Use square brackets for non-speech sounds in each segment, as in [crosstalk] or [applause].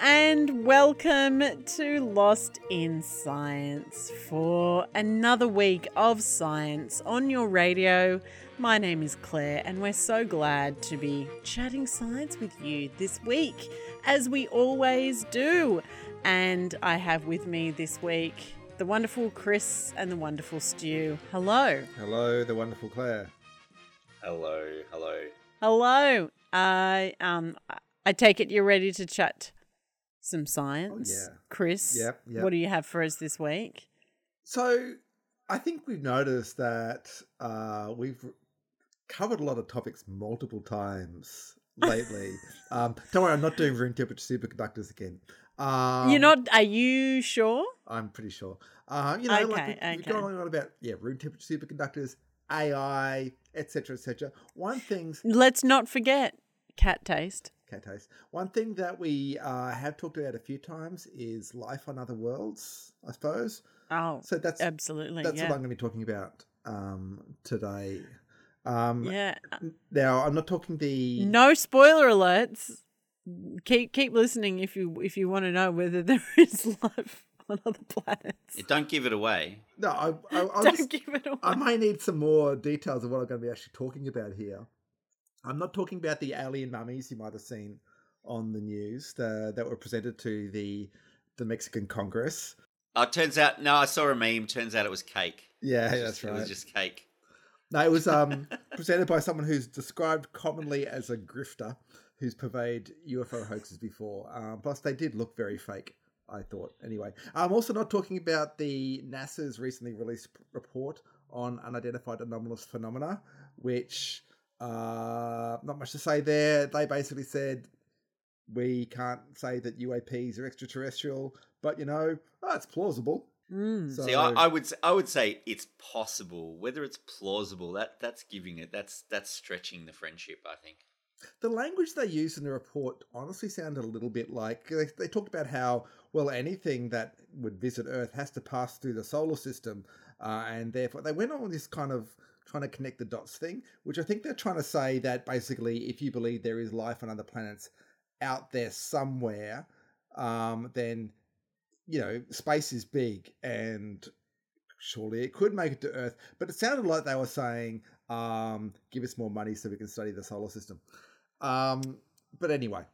and welcome to Lost in Science for another week of science on your radio. My name is Claire, and we're so glad to be chatting science with you this week, as we always do. And I have with me this week the wonderful Chris and the wonderful Stu. Hello. Hello, the wonderful Claire. Hello, hello. Hello. I um I take it you're ready to chat some science. Oh, yeah. Chris. Yep, yep. What do you have for us this week? So, I think we've noticed that uh, we've covered a lot of topics multiple times lately. [laughs] um, don't worry, I'm not doing room temperature superconductors again. Um, you're not are you sure? I'm pretty sure. Uh, you know, like Okay, we, we've okay. gone on on about yeah, room temperature superconductors, AI, etc., etc. One thing's Let's not forget cat taste. Cat taste. One thing that we uh, have talked about a few times is life on other worlds. I suppose. Oh, So that's absolutely. that's yeah. what I'm going to be talking about um, today. Um, yeah. Now, I'm not talking the. No spoiler alerts. Keep keep listening if you if you want to know whether there [laughs] is life on other planets. Yeah, don't give it away. No, I, I, I, Don't was- give it away. I may need some more details of what I'm going to be actually talking about here. I'm not talking about the alien mummies you might have seen on the news the, that were presented to the the Mexican Congress. Oh, it turns out, no, I saw a meme. Turns out it was cake. Yeah, was that's just- right. It was just cake. No, it was um, [laughs] presented by someone who's described commonly as a grifter who's purveyed UFO hoaxes before. Um, plus, they did look very fake, I thought. Anyway, I'm also not talking about the NASA's recently released report on unidentified anomalous phenomena, which, uh, not much to say there. They basically said we can't say that UAPs are extraterrestrial, but you know, oh, plausible. Mm. So, See, I, I would, say, I would say it's possible. Whether it's plausible, that that's giving it. That's that's stretching the friendship. I think. The language they used in the report honestly sounded a little bit like they, they talked about how well anything that would visit Earth has to pass through the solar system, uh, and therefore they went on this kind of trying to connect the dots thing, which I think they're trying to say that basically if you believe there is life on other planets out there somewhere, um, then you know space is big and surely it could make it to Earth. But it sounded like they were saying, um, "Give us more money so we can study the solar system." Um, but anyway,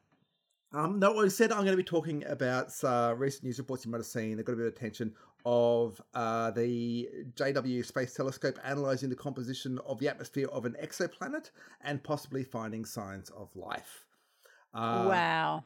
um, no, I said I'm going to be talking about uh, recent news reports you might have seen. They've got a bit of attention of uh, the JW Space Telescope analyzing the composition of the atmosphere of an exoplanet and possibly finding signs of life. Uh, wow.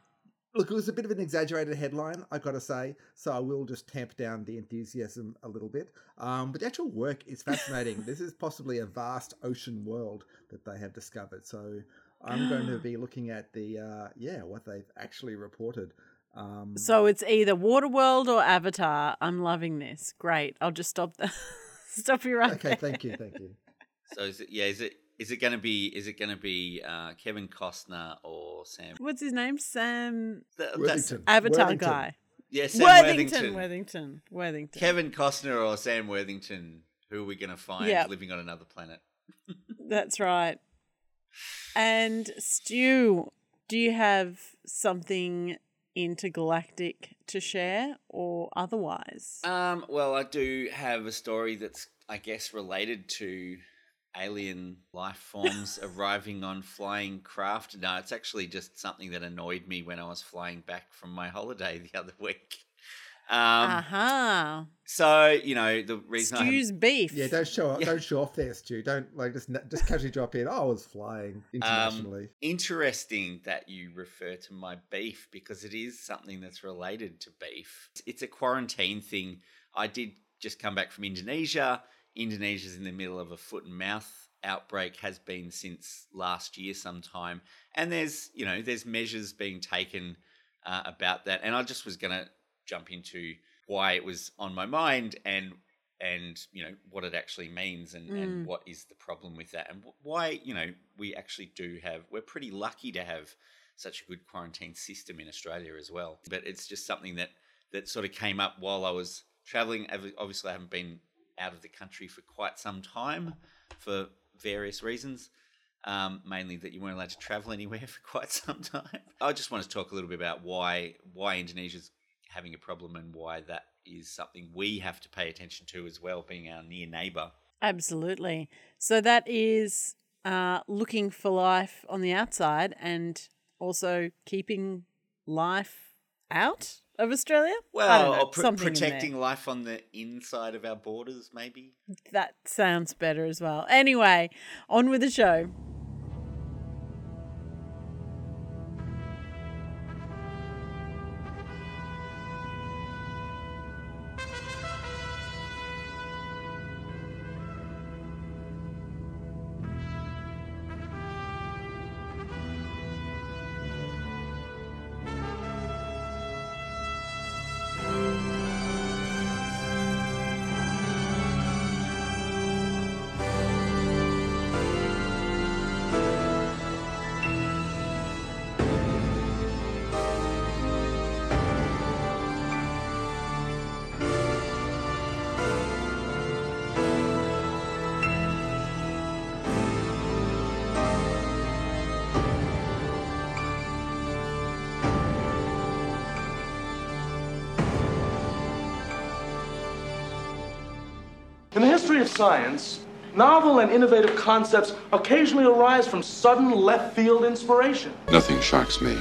Look, it was a bit of an exaggerated headline, I've got to say, so I will just tamp down the enthusiasm a little bit. Um, but the actual work is fascinating. [laughs] this is possibly a vast ocean world that they have discovered. So I'm going to [gasps] be looking at the uh, yeah what they've actually reported. Um, So it's either Waterworld or Avatar. I'm loving this. Great. I'll just stop the [laughs] stop you right okay, there. thank you, thank [laughs] you. So is it? Yeah. Is it? Is it going to be? Is it going to be uh, Kevin Costner or Sam? What's his name? Sam Th- that's- Worthington. Avatar Worthington. guy. Yeah, Sam Worthington, Worthington. Worthington. Worthington. Kevin Costner or Sam Worthington. Who are we going to find Yep. living on another planet? [laughs] That's right. And Stu, do you have something intergalactic to share or otherwise? Um, well, I do have a story that's, I guess, related to alien life forms [laughs] arriving on flying craft. No, it's actually just something that annoyed me when I was flying back from my holiday the other week. Um, Aha. So, you know, the reason I haven't- Stu's beef. Yeah, don't show off, Yeah. don't show off there, Stu. Don't like just just casually drop in. Oh, I was flying internationally. interesting that you refer to my beef because it is something that's related to beef. It's a quarantine thing. I did just come back from Indonesia. Indonesia's in the middle of a foot and mouth outbreak has been since last year sometime and there's you know there's measures being taken uh, about that and I just was going to jump into why it was on my mind and and you know what it actually means and, Mm. and what is the problem with that and why you know we actually do have we're pretty lucky to have such a good quarantine system in Australia as well but it's just something that that sort of came up while I was traveling obviously I haven't been out of the country for quite some time for various reasons Um, mainly that you weren't allowed to travel [laughs] anywhere for quite some time. I just want to talk a little bit about why why Indonesia's having a problem and why that is something we have to pay attention to as well, being our near neighbour. Absolutely. So that is uh, looking for life on the outside and also keeping life out of Australia. Well, know, or pr- protecting life on the inside of our borders, maybe. That sounds better as well. Anyway, on with the show. History of science, novel and innovative concepts occasionally arise from sudden left field inspiration. Nothing shocks me.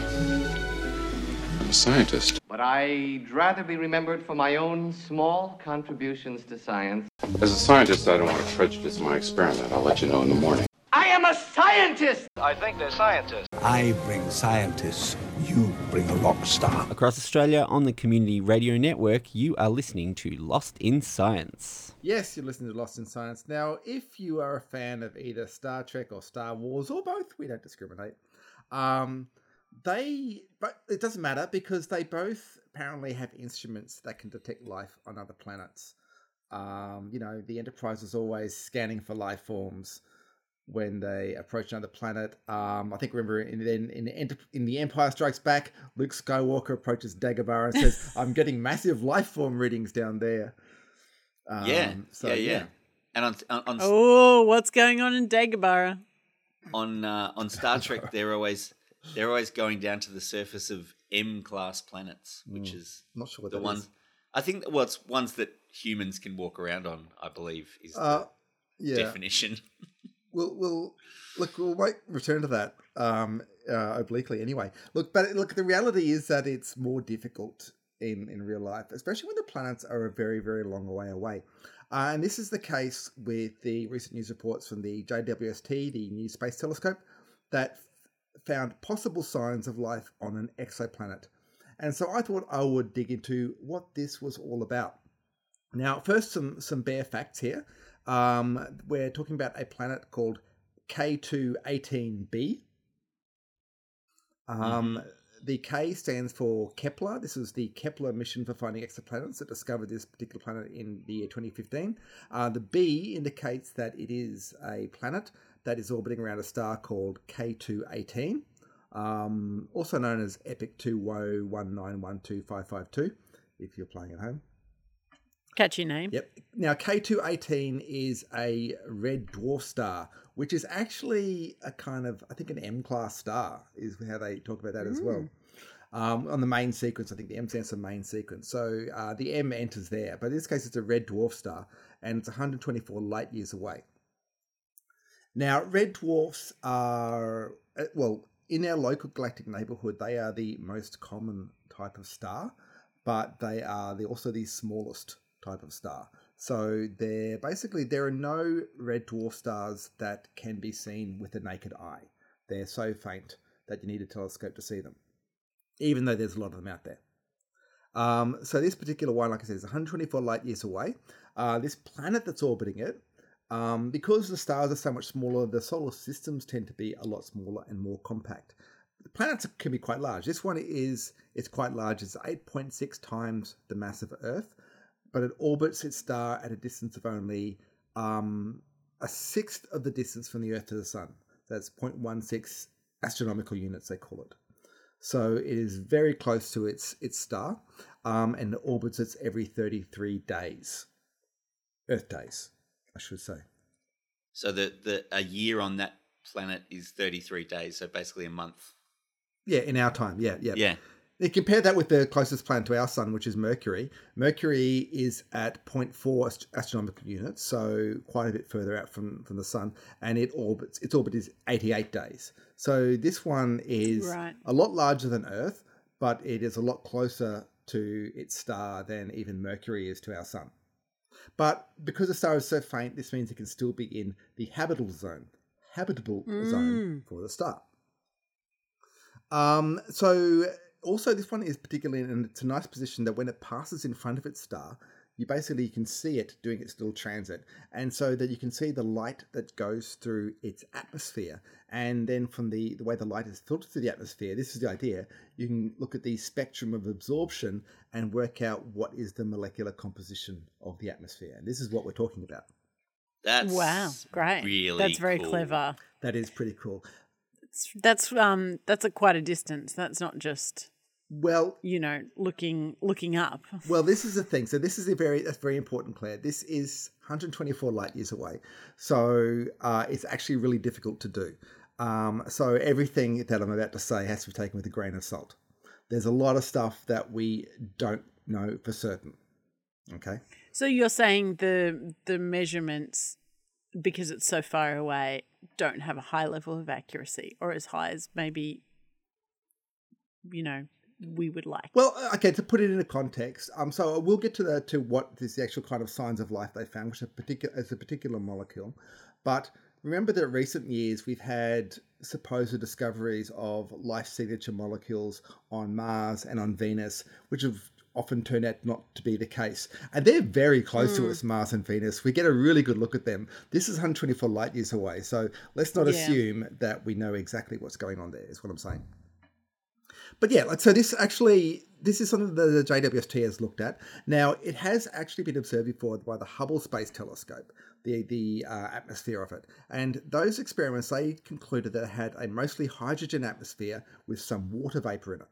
I'm a scientist. But I'd rather be remembered for my own small contributions to science. As a scientist, I don't want to prejudice my experiment. I'll let you know in the morning. I am a scientist! I think they're scientists. I bring scientists. You bring a rock star. Across Australia on the Community Radio Network, you are listening to Lost in Science. Yes, you're listening to Lost in Science. Now, if you are a fan of either Star Trek or Star Wars or both, we don't discriminate. Um, they, but it doesn't matter because they both apparently have instruments that can detect life on other planets. Um, you know, the Enterprise is always scanning for life forms when they approach another planet. Um, I think remember in in in, in the Empire Strikes Back, Luke Skywalker approaches Dagobah and says, [laughs] "I'm getting massive life form readings down there." Um, yeah, so, yeah, yeah, yeah, And on, on, on oh, what's going on in Dagobah? On uh, on Star Trek, [laughs] they're always they're always going down to the surface of M class planets, which mm, is not sure what the ones. Is. I think well, it's ones that humans can walk around on. I believe is the uh, yeah. definition. [laughs] we'll we'll look we'll wait return to that um uh, obliquely anyway. Look but look the reality is that it's more difficult in in real life especially when the planets are a very very long way away. Uh, and this is the case with the recent news reports from the JWST the new space telescope that f- found possible signs of life on an exoplanet. And so I thought I would dig into what this was all about. Now first some some bare facts here um, we're talking about a planet called K218b. Um, mm-hmm. The K stands for Kepler. This was the Kepler mission for finding exoplanets that discovered this particular planet in the year 2015. Uh, the B indicates that it is a planet that is orbiting around a star called K218, um, also known as EPIC 2 WO 1912552, if you're playing at home. Catchy name. Yep. Now, K218 is a red dwarf star, which is actually a kind of, I think, an M class star, is how they talk about that mm. as well. Mm. Um, on the main sequence, I think the M stands for main sequence. So uh, the M enters there, but in this case, it's a red dwarf star and it's 124 light years away. Now, red dwarfs are, uh, well, in our local galactic neighborhood, they are the most common type of star, but they are the, also the smallest type of star. So there basically there are no red dwarf stars that can be seen with the naked eye. They're so faint that you need a telescope to see them, even though there's a lot of them out there. Um, so this particular one, like I said, is 124 light years away. Uh, this planet that's orbiting it, um, because the stars are so much smaller, the solar systems tend to be a lot smaller and more compact. The planets can be quite large. This one is it's quite large. It's 8.6 times the mass of Earth, but it orbits its star at a distance of only um, a sixth of the distance from the Earth to the Sun. That's 0.16 astronomical units, they call it. So it is very close to its its star, um, and it orbits it every 33 days, Earth days, I should say. So the, the a year on that planet is 33 days, so basically a month. Yeah, in our time. Yeah, yeah. Yeah. You compare that with the closest planet to our sun, which is Mercury. Mercury is at 0.4 astronomical units, so quite a bit further out from, from the sun, and it orbits. Its orbit is 88 days. So this one is Right. a lot larger than Earth, but it is a lot closer to its star than even Mercury is to our sun. But because the star is so faint, this means it can still be in the habitable zone, habitable zone for the star. Um, so also this one is particularly in it's a nice position that when it passes in front of its star, you basically can see it doing its little transit, and so that you can see the light that goes through its atmosphere, and then from the the way the light is filtered through the atmosphere, this is the idea. You can look at the spectrum of absorption and work out what is the molecular composition of the atmosphere, and this is what we're talking about. That's wow, great. Really, That's very cool. clever. That is pretty cool. It's- That's um that's a quite a distance. That's not just Well, you know looking looking up. [laughs] Well, this is the thing. So this is a very that's very important, Claire. This is 124 light years away, so uh, it's actually really difficult to do. Um, so everything that I'm about to say has to be taken with a grain of salt. There's a lot of stuff that we don't know for certain. Okay. So you're saying the the measurements because it's so far away don't have a high level of accuracy or as high as maybe you know we would like. Well, uh, okay, to put it into context, um, so we'll get to the to what is the actual kind of signs of life they found, which are particular as a particular molecule. But remember that in recent years we've had supposed discoveries of life signature molecules on Mars and on Venus, which have often turned out not to be the case. And they're very close to us, Mars and Venus. We get a really good look at them. This is 124 light years away, so let's not Yeah. assume that we know exactly what's going on there, is what I'm saying. But yeah, like so this actually this is something that the JWST has looked at. Now it has actually been observed before by the Hubble Space Telescope, the the uh, atmosphere of it, and those experiments they concluded that it had a mostly hydrogen atmosphere with some water vapor in it.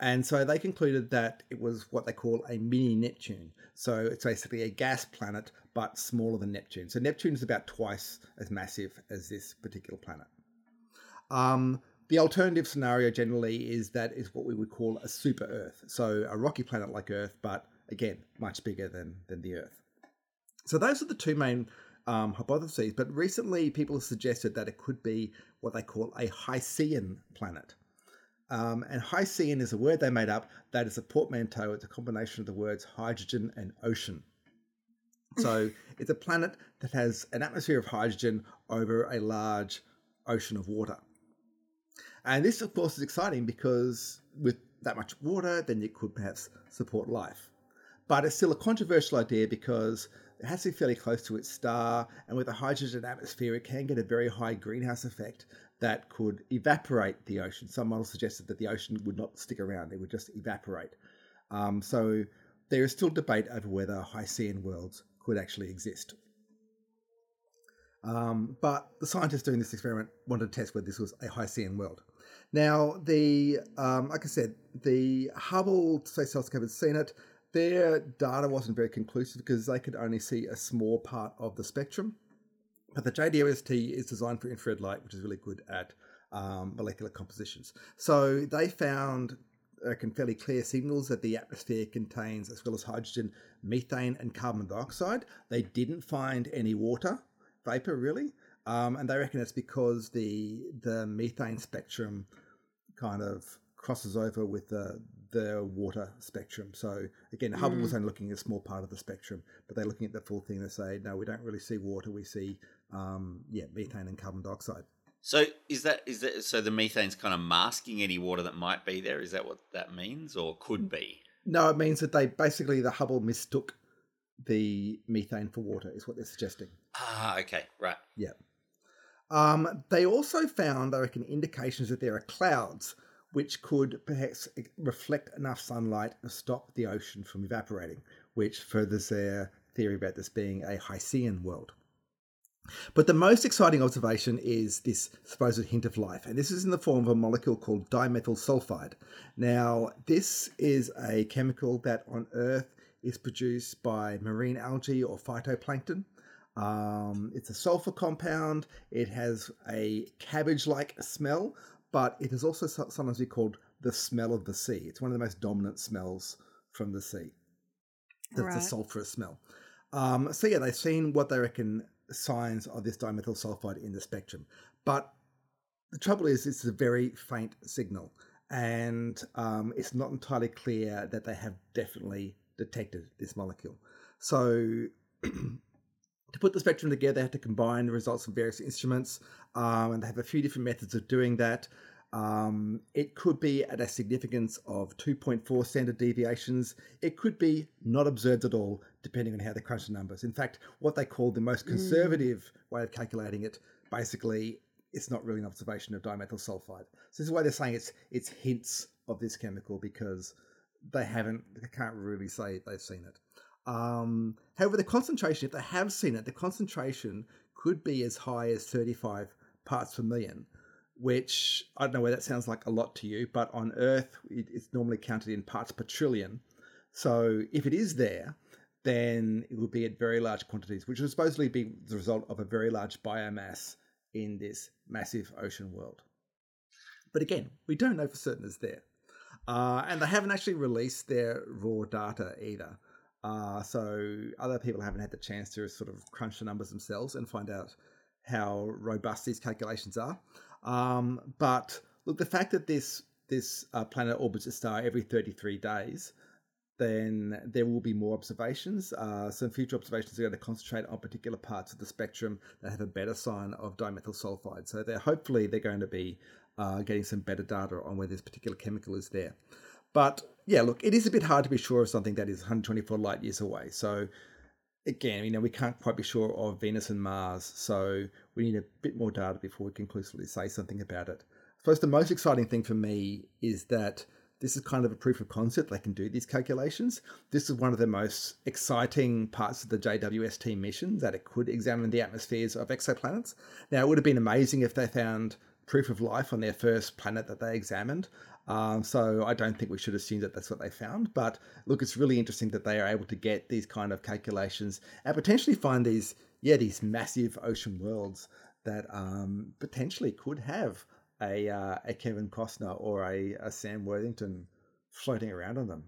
And so they concluded that it was what they call a mini Neptune. So it's basically a gas planet, but smaller than Neptune. So Neptune is about twice as massive as this particular planet. Um, the alternative scenario generally is that is what we would call a super Earth. So a rocky planet like Earth, but again, much bigger than, than the Earth. So those are the two main um, hypotheses. But recently, people have suggested that it could be what they call a Hycean planet. Um, and Hycean is a word they made up that is a portmanteau. It's a combination of the words hydrogen and ocean. So [laughs] it's a planet that has an atmosphere of hydrogen over a large ocean of water. And this, of course, is exciting because with that much water, then it could perhaps support life. But it's still a controversial idea because it has to be fairly close to its star, and with a hydrogen atmosphere, it can get a very high greenhouse effect that could evaporate the ocean. Some models suggested that the ocean would not stick around, it would just evaporate. Um, so there is still debate over whether Hycean worlds could actually exist. Um, but the scientists doing this experiment wanted to test whether this was a Hycean world. Now, the um, like I said, the Hubble Space Telescope had seen it. Their data wasn't very conclusive because they could only see a small part of the spectrum. But the JWST is designed for infrared light, which is really good at um, molecular compositions. So they found reckon, fairly clear signals that the atmosphere contains, as well as hydrogen, methane, and carbon dioxide. They didn't find any water vapor really, um, and they reckon it's because the the methane spectrum kind of crosses over with the the water spectrum. So again, Hubble was only looking at a small part of the spectrum, but they're looking at the full thing. They say, no, we don't really see water. We see, um, yeah, methane and carbon dioxide. So is that is that so the methane's kind of masking any water that might be there? Is that what that means, or could be? No, it means that they basically the Hubble mistook the methane for water, is what they're suggesting. Ah, okay, right. Yeah. Um, they also found, I reckon, indications that there are clouds which could perhaps reflect enough sunlight to stop the ocean from evaporating, which furthers their theory about this being a Hycean world. But the most exciting observation is this supposed hint of life, and this is in the form of a molecule called dimethyl sulfide. Now, this is a chemical that on Earth is produced by marine algae or phytoplankton. Um, it's a sulfur compound. It has a cabbage-like smell, but it is also sometimes be called the smell of the sea. It's one of the most dominant smells from the sea. The, Right. the sulfurous smell. Um, so yeah, they've seen what they reckon signs of this dimethyl sulfide in the spectrum, but the trouble is it's a very faint signal, and um, it's not entirely clear that they have definitely detected this molecule. So [clears throat] to put the spectrum together, they have to combine the results from various instruments, um, and they have a few different methods of doing that. Um, it could be at a significance of 2.4 standard deviations. It could be not observed at all, depending on how they crunch the numbers. In fact, what they call the most conservative way of calculating it, basically, it's not really an observation of dimethyl sulfide. So this is why they're saying it's it's hints of this chemical because they haven't, they can't really say they've seen it. Um, however, the concentration, if they have seen it, the concentration could be as high as 35 parts per million, which I don't know whether that sounds like a lot to you, but on Earth, it, it's normally counted in parts per trillion. So if it is there, then it would be at very large quantities, which would supposedly be the result of a very large biomass in this massive ocean world. But again, we don't know for certain it's there. Uh, and they haven't actually released their raw data either. Uh, so other people haven't had the chance to sort of crunch the numbers themselves and find out how robust these calculations are. Um, but look, the fact that this this uh, planet orbits a star every 33 days, then there will be more observations. Uh, some future observations are going to concentrate on particular parts of the spectrum that have a better sign of dimethyl sulfide. So they're hopefully they're going to be uh, getting some better data on where this particular chemical is there. But yeah, look, it is a bit hard to be sure of something that is 124 light years away. So again, you know, we can't quite be sure of Venus and Mars, so we need a bit more data before we conclusively say something about it. I suppose the most exciting thing for me is that this is kind of a proof of concept they can do these calculations. This is one of the most exciting parts of the JWST mission that it could examine the atmospheres of exoplanets. Now, it would have been amazing if they found proof of life on their first planet that they examined. Um, so I don't think we should assume that that's what they found. But look, it's really interesting that they are able to get these kind of calculations and potentially find these, yeah, these massive ocean worlds that um, potentially could have a uh, a Kevin Costner or a, a Sam Worthington floating around on them.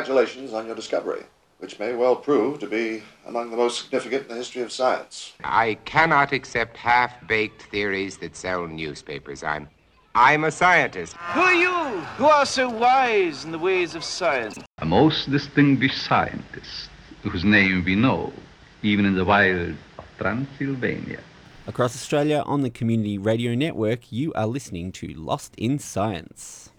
Congratulations on your discovery, which may well prove to be among the most significant in the history of science. I cannot accept half-baked theories that sell newspapers. I'm I'm a scientist. Who are you who are so wise in the ways of science? A most distinguished scientist whose name we know, even in the wild of Transylvania. Across Australia on the Community Radio Network, you are listening to Lost in Science.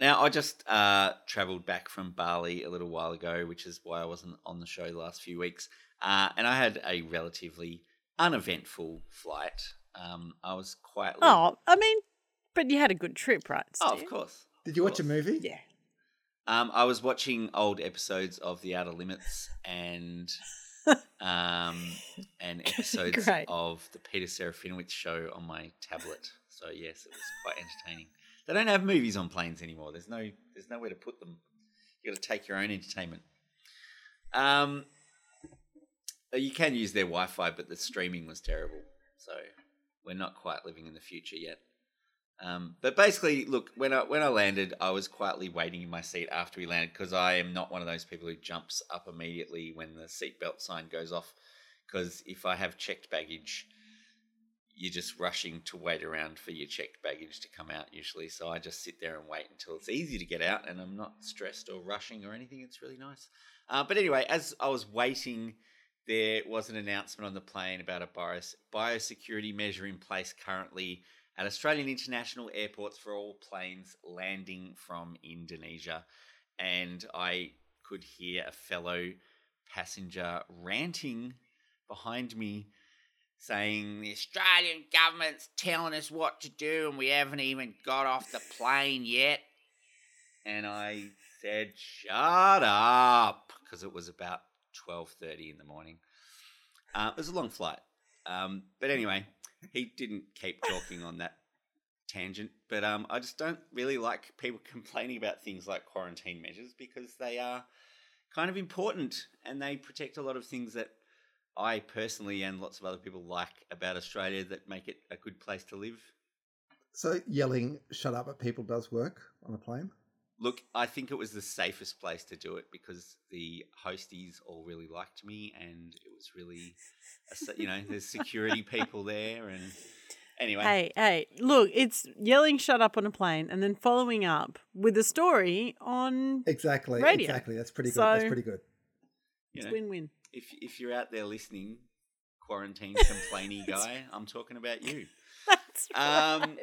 Now, I just uh, travelled back from Bali a little while ago, which is why I wasn't on the show the last few weeks. Uh, and I had a relatively uneventful flight. Um, I was quite. Oh, I mean, but you had a good trip, right? Oh, of course. Did you watch a movie? Yeah. Um, I was watching old episodes of The Outer Limits and [laughs] um, and episodes of the Peter Serafinowicz show on my tablet. So yes, it was quite entertaining. They don't have movies on planes anymore. There's no there's nowhere to put them. You got to take your own entertainment. Um, you can use their Wi-Fi, but the streaming was terrible. So we're not quite living in the future yet. Um, but basically, look, when I when I landed, I was quietly waiting in my seat after we landed because I am not one of those people who jumps up immediately when the seatbelt sign goes off. because if I have checked baggage, you're just rushing to wait around for your checked baggage to come out usually. So I just sit there and wait until it's easy to get out, and I'm not stressed or rushing or anything. It's really nice. Uh, but anyway, as I was waiting, there was an announcement on the plane about a bios- biosecurity measure in place currently at Australian international airports for all planes landing from Indonesia. And I could hear a fellow passenger ranting behind me saying the Australian government's telling us what to do and we haven't even got off the plane yet. And I said, "Shut up," because it was about twelve thirty in the morning. Uh, it was a long flight, um, but anyway, he didn't keep talking on that tangent. But um, I just don't really like people [laughs] complaining about things like quarantine measures because they are kind of important and they protect a lot of things that I personally and lots of other people like about Australia that make it a good place to live. So yelling "shut up" at people does work on a plane. Look, I think it was the safest place to do it because the hosties all really liked me, and it was really, you know, there's security [laughs] people there, and anyway. Hey, hey, look, it's yelling "shut up" on a plane, and then following up with a story on exactly, radio. exactly. That's pretty good. So, That's pretty good. You It's know, win-win. If if you're out there listening, quarantine [laughs] complainy guy, I'm talking about you. [laughs] That's Um,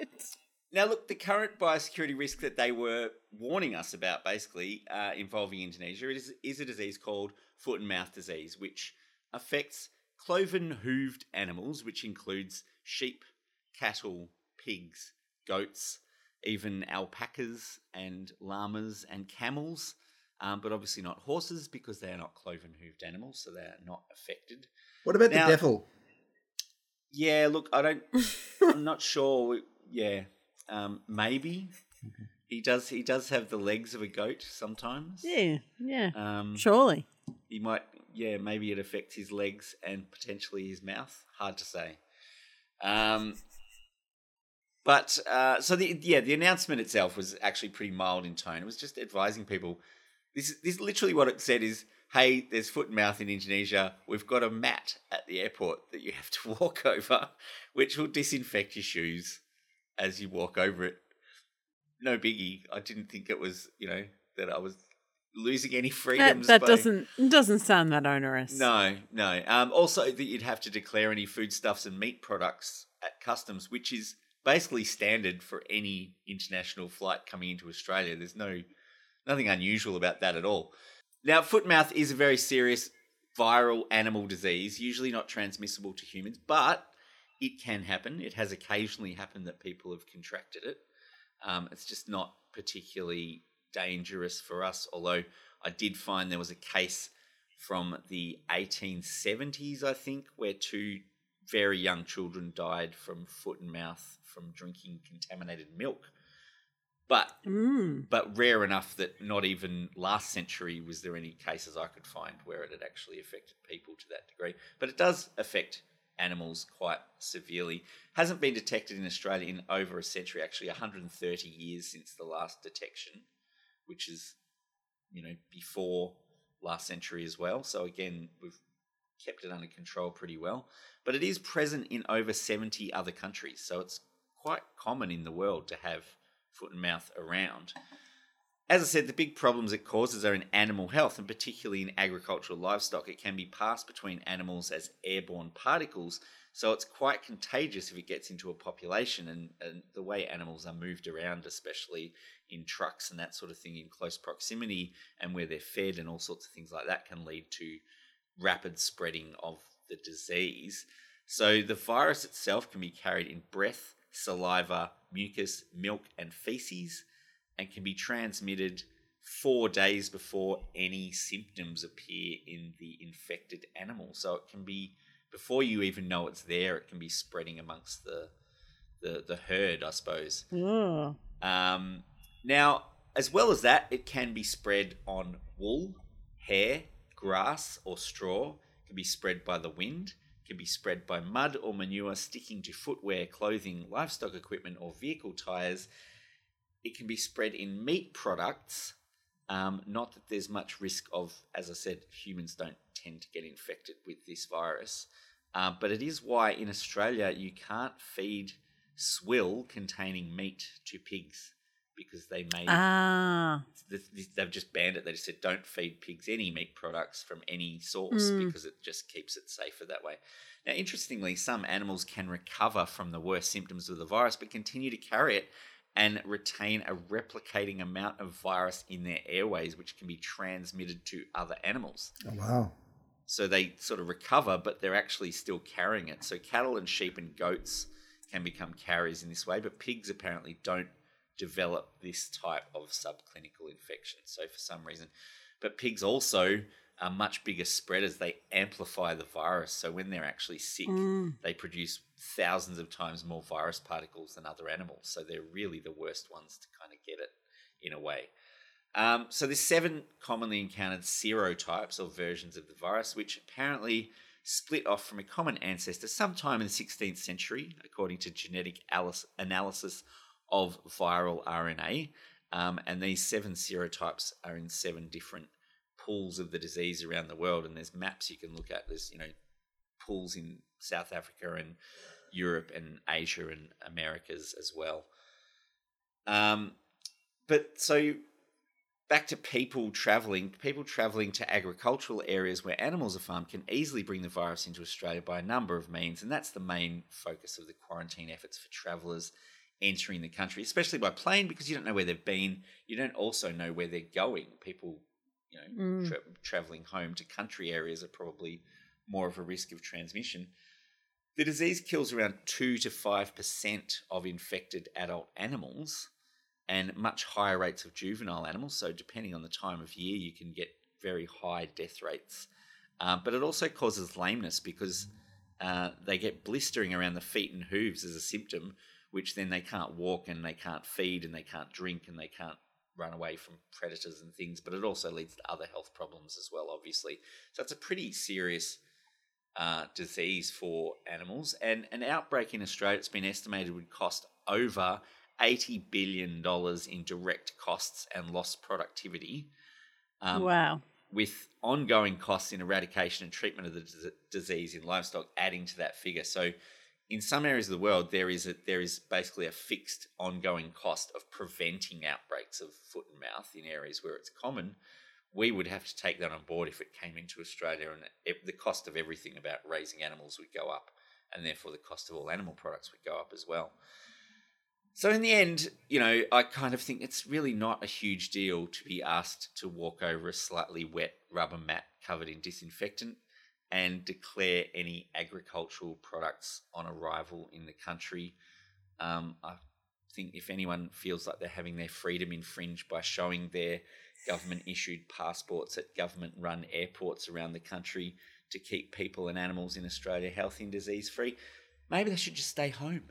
Now, look, the current biosecurity risk that they were warning us about, basically uh, involving Indonesia, is, is a disease called foot and mouth disease, which affects cloven hooved animals, which includes sheep, cattle, pigs, goats, even alpacas and llamas and camels, um, but obviously not horses because they are not cloven hooved animals, so they are not affected. What about Now- the devil? Yeah, look, I don't. [laughs] I'm not sure. Yeah, um, maybe he does. He does have the legs of a goat sometimes. Yeah, yeah. Um, Surely. he might. Yeah, maybe it affects his legs and potentially his mouth. Hard to say. Um, but uh, so the yeah the announcement itself was actually pretty mild in tone. It was just advising people. This is this is literally what it said is. Hey, there's foot and mouth in Indonesia. We've got a mat at the airport that you have to [laughs] walk over, which will disinfect your shoes as you walk over it. No biggie. I didn't think it was, you know, that I was losing any That, freedoms. that by- doesn't doesn't sound that onerous. No, no. Um, also, that you'd have to declare any foodstuffs and meat products at customs, which is basically standard for any international flight coming into Australia. There's no nothing unusual about that at all. Now, foot and mouth is a very serious viral animal disease, usually not transmissible to humans, but it can happen. It has occasionally happened that people have contracted it. Um, it's just not particularly dangerous for us, although I did find there was a case from the 1870s, I think, where two very young children died from foot and mouth from drinking contaminated milk. But Mm. but rare enough that not even last century was there any cases I could find where it had actually affected people to that degree. But it does affect animals quite severely. Hasn't been detected in Australia in over a century, actually 130 years since the last detection, which is you know before last century as well. So again, we've kept it under control pretty well. But it is present in over 70 other countries, so it's quite common in the world to have foot and mouth around. As I said, the big problems it causes are in animal health, and particularly in agricultural livestock. It can be passed between animals as airborne particles, so it's quite contagious if it gets into a population. And, and the way animals are moved around, especially in trucks and that sort of thing, in close proximity, and where they're fed and all sorts of things like that, can lead to rapid spreading of the disease. So the virus itself can be carried in breath, saliva, mucus, milk, and feces, and can be transmitted four days before any symptoms appear in the infected animal. So it can be before you even know it's there. It can be spreading amongst the the, the herd, I suppose. Ugh. Um, now, as well as that, it can be spread on wool, hair, grass, or straw. It can be spread by the wind. Can be spread by mud or manure sticking to footwear, clothing, livestock equipment, or vehicle tires. It can be spread in meat products, Um, not that there's much risk of, as I said, humans don't tend to get infected with this virus. Uh, but it is why in Australia you can't feed swill containing meat to pigs because they made Ah. they've just banned it. They just said don't feed pigs any meat products from any source Mm. because it just keeps it safer that way. Now, interestingly, some animals can recover from the worst symptoms of the virus but continue to carry it and retain a replicating amount of virus in their airways, which can be transmitted to other animals. Oh, wow. So they sort of recover, but they're actually still carrying it. So cattle and sheep and goats can become carriers in this way, but pigs apparently don't develop this type of subclinical infection. So for some reason, but pigs also are much bigger spreaders. They amplify the virus. So when they're actually sick, Mm. they produce thousands of times more virus particles than other animals. So they're really the worst ones to kind of get it in a way. Um, so there's seven commonly encountered serotypes or versions of the virus, which apparently split off from a common ancestor sometime in the 16th century, according to genetic analysis of viral RNA. Um, and these seven serotypes are in seven different pools of the disease around the world. And there's maps you can look at. There's you know pools in South Africa and Europe and Asia and Americas as well. Um, but so back to people traveling, people traveling to agricultural areas where animals are farmed can easily bring the virus into Australia by a number of means, and that's the main focus of the quarantine efforts for travellers entering the country, especially by plane, because you don't know where they've been. You don't also know where they're going. People, you know, Mm. tra- traveling home to country areas are probably more of a risk of transmission. The disease kills around 2 to 5% of infected adult animals and much higher rates of juvenile animals. So, depending on the time of year, you can get very high death rates. Um, but it also causes lameness because uh, they get blistering around the feet and hooves as a symptom, which then they can't walk and they can't feed and they can't drink and they can't run away from predators and things. But it also leads to other health problems as well, obviously. So, it's a pretty serious uh, disease for animals. And an outbreak in Australia, it's been estimated, would cost over $80 billion in direct costs and lost productivity. Um, wow. With ongoing costs in eradication and treatment of the dis- disease in livestock adding to that figure. So, in some areas of the world, there is a, there is basically a fixed ongoing cost of preventing outbreaks of foot and mouth in areas where it's common we would have to take that on board if it came into Australia, and it, the cost of everything about raising animals would go up, and therefore the cost of all animal products would go up as well. So in the end, you know, I kind of think it's really not a huge deal to be asked to walk over a slightly wet rubber mat covered in disinfectant and declare any agricultural products on arrival in the country. Um, I think if anyone feels like they're having their freedom infringed by showing their government issued passports at government run airports around the country to keep people and animals in Australia healthy and disease free, maybe they should just stay home.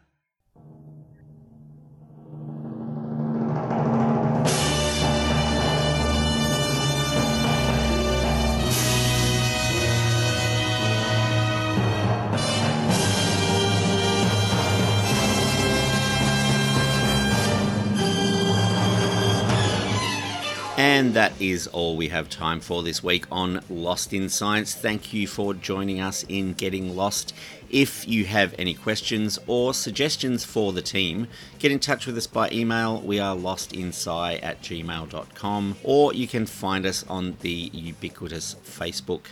That is all we have time for this week on Lost in Science. Thank you for joining us in Getting Lost. If you have any questions or suggestions for the team, get in touch with us by email. We are lostinsci at gmail.com, or you can find us on the ubiquitous Facebook.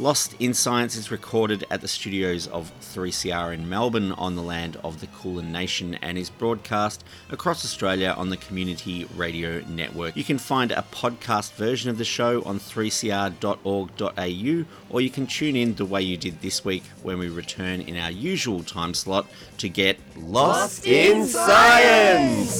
Lost in Science is recorded at the studios of 3CR in Melbourne on the land of the Kulin Nation and is broadcast across Australia on the Community Radio Network. You can find a podcast version of the show on 3cr.org.au or you can tune in the way you did this week when we return in our usual time slot to get Lost, in Science!